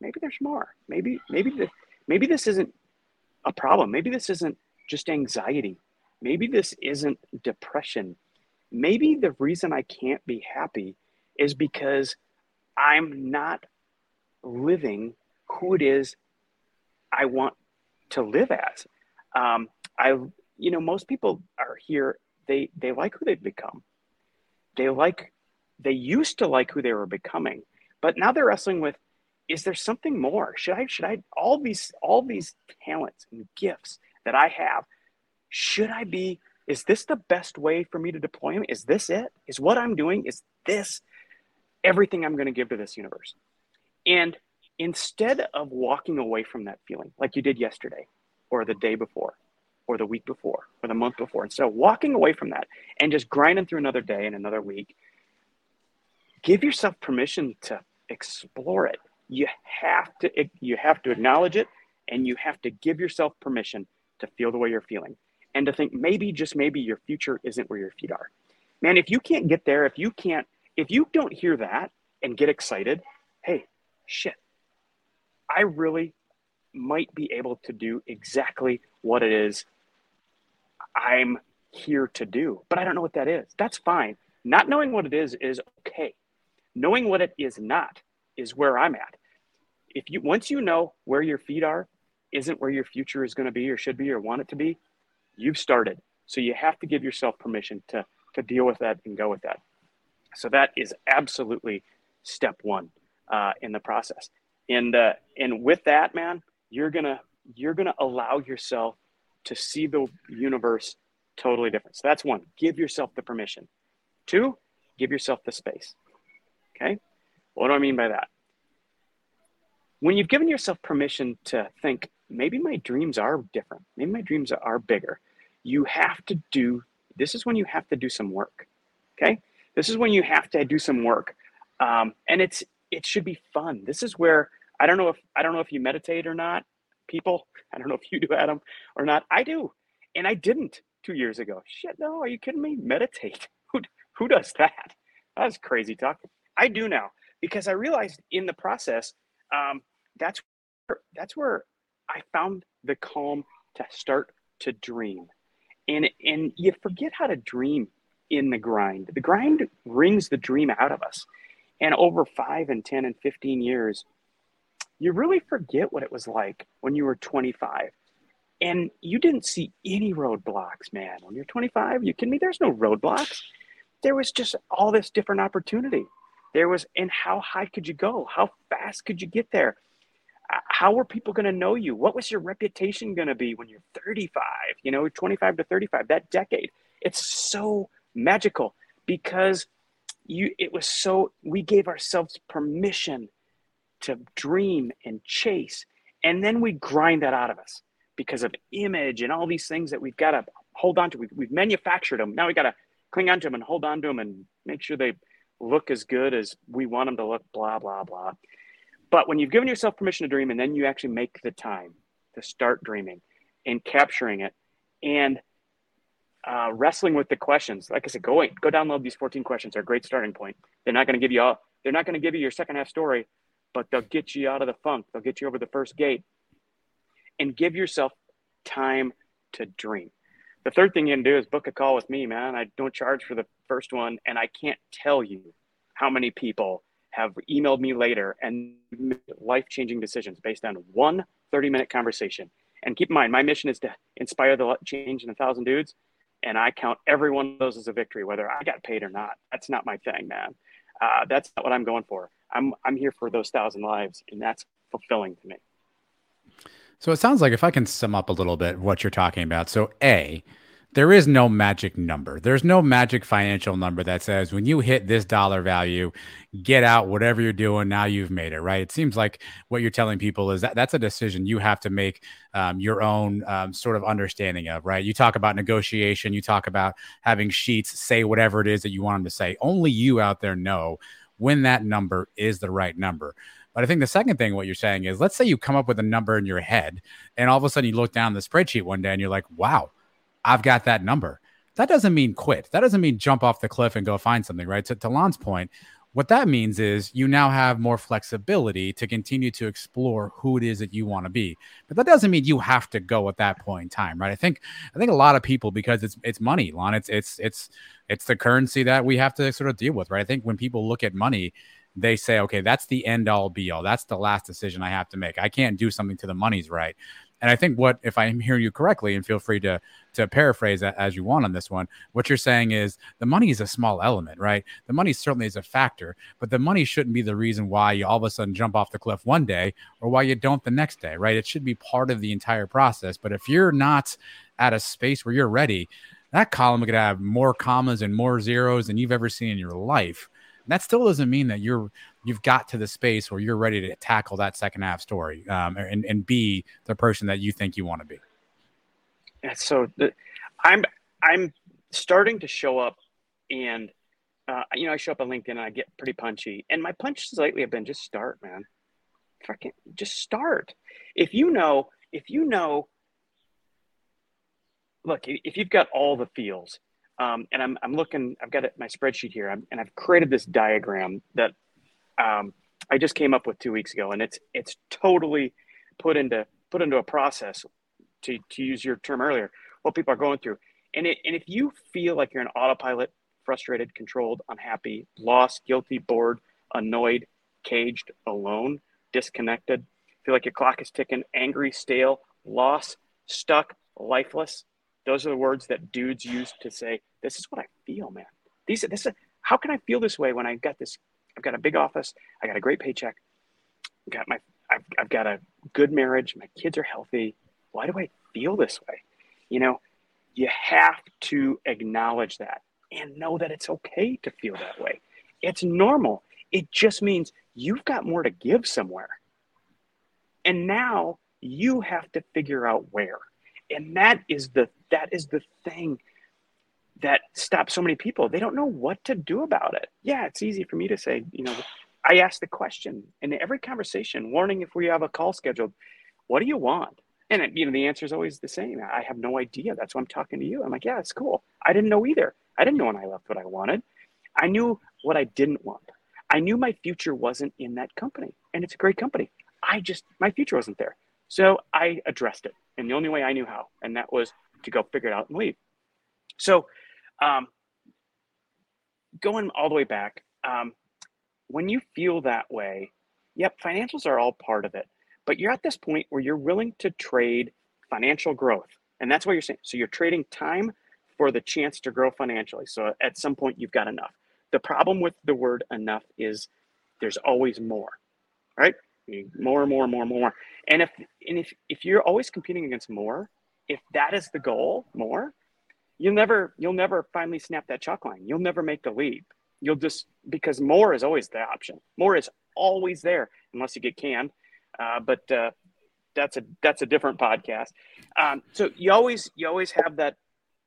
maybe there's more. Maybe maybe the, maybe this isn't a problem. Maybe this isn't just anxiety. Maybe this isn't depression. Maybe the reason I can't be happy is because I'm not living who it is I want to live as. Um, I, you know, most people are here. They they like who they've become. They like, they used to like who they were becoming, but now they're wrestling with, is there something more? Should I should I all these all these talents and gifts that I have? Should I be? Is this the best way for me to deploy them? Is this it? Is what I'm doing? Is this everything I'm going to give to this universe? And instead of walking away from that feeling like you did yesterday or the day before or the week before or the month before, instead of walking away from that and just grinding through another day and another week, give yourself permission to explore it. You have to you have to acknowledge it and you have to give yourself permission to feel the way you're feeling and to think maybe just maybe your future isn't where your feet are. Man, if you can't get there, if you can't if you don't hear that and get excited, hey, shit, I really might be able to do exactly what it is I'm here to do, but I don't know what that is. That's fine. Not knowing what it is is okay. Knowing what it is not is where I'm at. If you once you know where your feet are, isn't where your future is going to be or should be or want it to be, you've started. So you have to give yourself permission to to deal with that and go with that. So that is absolutely step one uh, in the process. And uh, and with that, man, you're gonna you're gonna allow yourself to see the universe totally different. So that's one. Give yourself the permission. Two, give yourself the space. Okay. What do I mean by that? When you've given yourself permission to think, maybe my dreams are different, maybe my dreams are bigger, you have to do this is when you have to do some work. Okay. This is when you have to do some work. Um, and it's it should be fun. This is where I don't know if I don't know if you meditate or not, people. I don't know if you do, Adam, or not. I do, and I didn't two years ago. Shit, no, are you kidding me? Meditate? *laughs* Who who does that? That's crazy talk. I do now because I realized in the process um, that's where, that's where I found the calm to start to dream, and and you forget how to dream in the grind. The grind wrings the dream out of us, and over five and ten and fifteen years you really forget what it was like when you were 25 and you didn't see any roadblocks, man. When you're 25, you kidding me? There's no roadblocks. There was just all this different opportunity. There was, and how high could you go? How fast could you get there? Uh, how were people going to know you? What was your reputation going to be when you're 35, you know, 25 to 35, that decade? It's so magical because you, it was so, we gave ourselves permission to dream and chase. And then we grind that out of us because of image and all these things that we've got to hold on to. We've, we've manufactured them. Now we got to cling on to them and hold on to them and make sure they look as good as we want them to look, blah, blah, blah. But when you've given yourself permission to dream and then you actually make the time to start dreaming and capturing it and uh, wrestling with the questions, like I said, go go download these 14 questions. They're a great starting point. They're not going to give you all, they're not going to give you your second half story but they'll get you out of the funk. They'll get you over the first gate and give yourself time to dream. The third thing you can do is book a call with me, man. I don't charge for the first one, and I can't tell you how many people have emailed me later and made life changing decisions based on one 30 minute conversation. And keep in mind, my mission is to inspire the change in a thousand dudes. And I count every one of those as a victory, whether I got paid or not. That's not my thing, man. Uh, that's not what I'm going for. I'm I'm here for those thousand lives, and that's fulfilling to me. So it sounds like if I can sum up a little bit what you're talking about. So A, there is no magic number. There's no magic financial number that says when you hit this dollar value, get out whatever you're doing. Now you've made it, right? It seems like what you're telling people is that that's a decision you have to make um, your own um, sort of understanding of, right? You talk about negotiation, you talk about having sheets say whatever it is that you want them to say. Only you out there know when that number is the right number. But I think the second thing, what you're saying is, let's say you come up with a number in your head, and all of a sudden you look down the spreadsheet one day and you're like, wow I've got that number. That doesn't mean quit. That doesn't mean jump off the cliff and go find something, right? To, to Lon's point, what that means is you now have more flexibility to continue to explore who it is that you want to be. But that doesn't mean you have to go at that point in time, right? I think I think a lot of people because it's it's money, Lon. It's it's it's it's the currency that we have to sort of deal with, right? I think when people look at money, they say, okay, that's the end all be all. That's the last decision I have to make. I can't do something to the money's right. And I think what, if I'm hearing you correctly, and feel free to to paraphrase as you want on this one, what you're saying is the money is a small element, right? The money certainly is a factor, but the money shouldn't be the reason why you all of a sudden jump off the cliff one day or why you don't the next day, right? It should be part of the entire process. But if you're not at a space where you're ready, that column could have more commas and more zeros than you've ever seen in your life. that still doesn't mean that you're you've got to the space where you're ready to tackle that second half story um, and, and be the person that you think you want to be. So the, I'm I'm starting to show up and uh, you know I show up on LinkedIn and I get pretty punchy and my punches lately have been just start man fucking just start if you know if you know look if you've got all the feels um, and I'm, I'm looking I've got my spreadsheet here I'm, and I've created this diagram that um, I just came up with two weeks ago, and it's it's totally put into put into a process to to use your term earlier. What people are going through, and it, and if you feel like you're an autopilot, frustrated, controlled, unhappy, lost, guilty, bored, annoyed, caged, alone, disconnected, feel like your clock is ticking, angry, stale, lost, stuck, lifeless. Those are the words that dudes use to say, "This is what I feel, man." These, this, how can I feel this way when I got this I've got a big office. I got a great paycheck. I've got my I've, I've got a good marriage. My kids are healthy. Why do I feel this way? You know, you have to acknowledge that and know that it's okay to feel that way. It's normal. It just means you've got more to give somewhere. And now you have to figure out where. And that is the that is the thing that stops so many people. They don't know what to do about it. Yeah, it's easy for me to say, you know, I ask the question in every conversation, warning if we have a call scheduled, what do you want? And you know, the answer is always the same. I have no idea. That's why I'm talking to you. I'm like, yeah, it's cool. I didn't know either. I didn't know when I left what I wanted. I knew what I didn't want. I knew my future wasn't in that company, and it's a great company. I just my future wasn't there. So I addressed it, and the only way I knew how, and that was to go figure it out and leave. So um, going all the way back, um, when you feel that way, yep, financials are all part of it. But you're at this point where you're willing to trade financial growth. And that's what you're saying. So you're trading time for the chance to grow financially. So at some point, you've got enough. The problem with the word enough is there's always more, right? More, more, more, more. And if and if if you're always competing against more, if that is the goal, more, you'll never you'll never finally snap that chalk line. You'll never make the leap. You'll just because more is always the option. More is always there unless you get canned. Uh, but uh, that's a that's a different podcast. Um, so you always you always have that.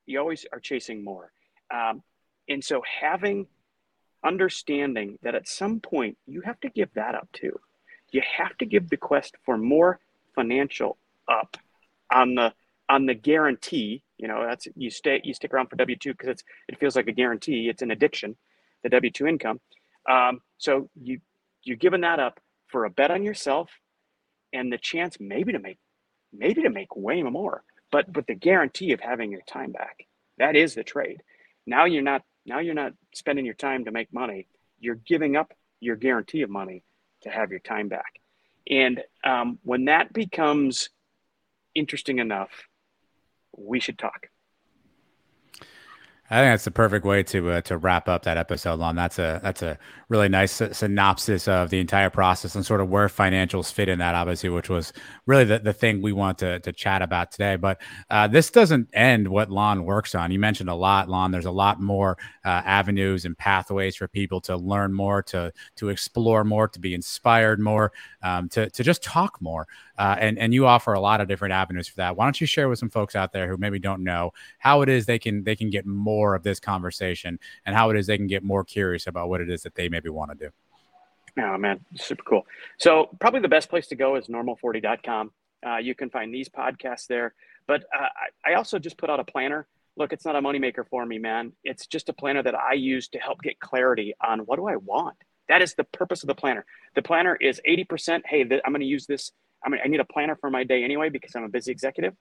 You always are chasing more, um, and so having understanding that at some point you have to give that up too. You have to give the quest for more financial up on the on the guarantee you know, that's you stay you stick around for W two because it's it feels like a guarantee. It's an addiction, the W two income. Um, so you you're giving that up for a bet on yourself and the chance maybe to make maybe to make way more, but but the guarantee of having your time back. That is the trade. Now you're not now you're not spending your time to make money. You're giving up your guarantee of money to have your time back. And um, when that becomes interesting enough we should talk. I think that's the perfect way to uh, to wrap up that episode, Lon. That's a that's a really nice synopsis of the entire process and sort of where financials fit in that, obviously, which was really the, the thing we want to, to chat about today. But uh, this doesn't end what Lon works on. You mentioned a lot, Lon. There's a lot more uh, avenues and pathways for people to learn more, to to explore more, to be inspired more, um, to to just talk more. Uh, and and you offer a lot of different avenues for that. Why don't you share with some folks out there who maybe don't know how it is they can they can get more of this conversation and how it is they can get more curious about what it is that they maybe want to do. Oh man, super cool. So probably the best place to go is normal40.com. Uh, you can find these podcasts there. But uh, I also just put out a planner. Look, it's not a moneymaker for me, man. It's just a planner that I use to help get clarity on what do I want. That is the purpose of the planner. The planner is 80%. Hey, th- I'm going to use this. I mean, I need a planner for my day anyway because I'm a busy executive.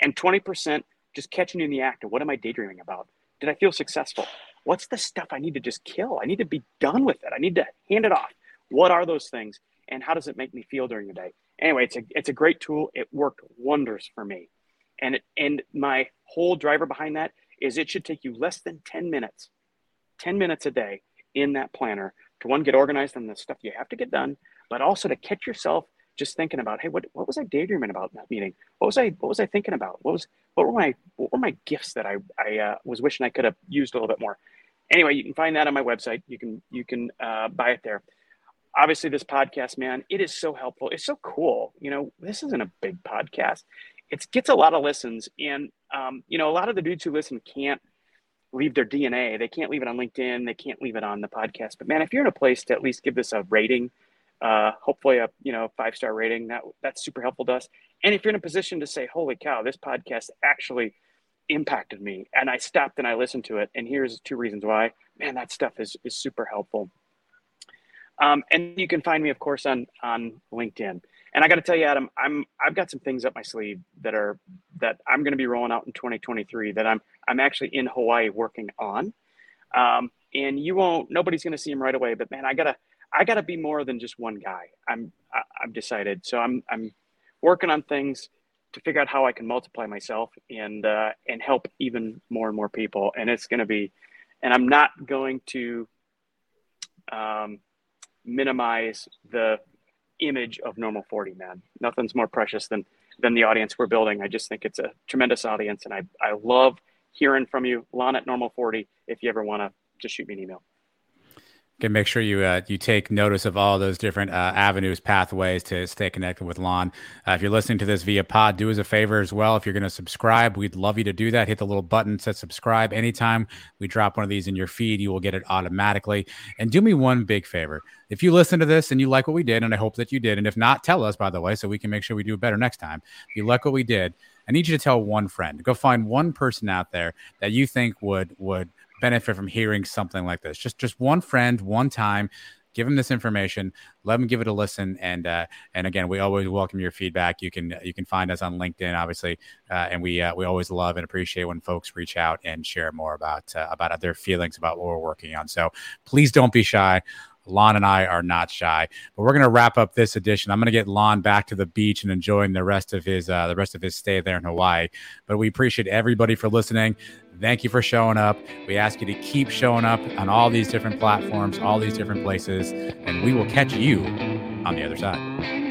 And 20% just catching you in the act of what am I daydreaming about? Did I feel successful? What's the stuff I need to just kill? I need to be done with it. I need to hand it off. What are those things? And how does it make me feel during the day? Anyway, it's a, it's a great tool. It worked wonders for me. And, it, and my whole driver behind that is it should take you less than 10 minutes, 10 minutes a day in that planner to one, get organized on the stuff you have to get done, but also to catch yourself just thinking about, hey, what, what was I daydreaming about in that meeting? What was I what was I thinking about? What was what were my what were my gifts that I I uh, was wishing I could have used a little bit more? Anyway, you can find that on my website. You can you can uh, buy it there. Obviously, this podcast, man, it is so helpful. It's so cool. You know, this isn't a big podcast. It gets a lot of listens, and um, you know, a lot of the dudes who listen can't leave their DNA. They can't leave it on LinkedIn. They can't leave it on the podcast. But man, if you're in a place to at least give this a rating, uh, hopefully a you know five star rating, that that's super helpful to us. And if you're in a position to say, "Holy cow, this podcast actually impacted me," and I stopped and I listened to it, and here's two reasons why. Man, that stuff is is super helpful. Um, and you can find me, of course, on on LinkedIn. And I got to tell you, Adam, I'm I've got some things up my sleeve that are that I'm going to be rolling out in 2023 that I'm I'm actually in Hawaii working on. Um, and you won't nobody's going to see them right away, but man, I gotta I gotta be more than just one guy. I'm I, I've decided, so I'm I'm working on things to figure out how I can multiply myself and uh, and help even more and more people. And it's going to be, and I'm not going to um, minimize the image of normal 40 man. Nothing's more precious than than the audience we're building. I just think it's a tremendous audience and i i love hearing from you. Lon at normal 40 if you ever want to just shoot me an email can make sure you uh, you take notice of all those different uh, avenues, pathways to stay connected with Lon. Uh, if you're listening to this via pod, do us a favor as well. If you're going to subscribe, we'd love you to do that. Hit the little button says subscribe. Anytime we drop one of these in your feed, you will get it automatically. And do me one big favor: if you listen to this and you like what we did, and I hope that you did, and if not, tell us by the way, so we can make sure we do it better next time. If you like what we did, I need you to tell one friend. Go find one person out there that you think would would benefit from hearing something like this. Just just one friend, one time. Give them this information. Let them give it a listen. And uh, and again, we always welcome your feedback. You can you can find us on LinkedIn, obviously, uh, and we uh, we always love and appreciate when folks reach out and share more about uh, about their feelings about what we're working on. So please don't be shy. Lon and I are not shy. But we're going to wrap up this edition. I'm going to get Lon back to the beach and enjoying the rest of his uh, the rest of his stay there in Hawaii. But we appreciate everybody for listening. Thank you for showing up. We ask you to keep showing up on all these different platforms, all these different places, and we will catch you on the other side.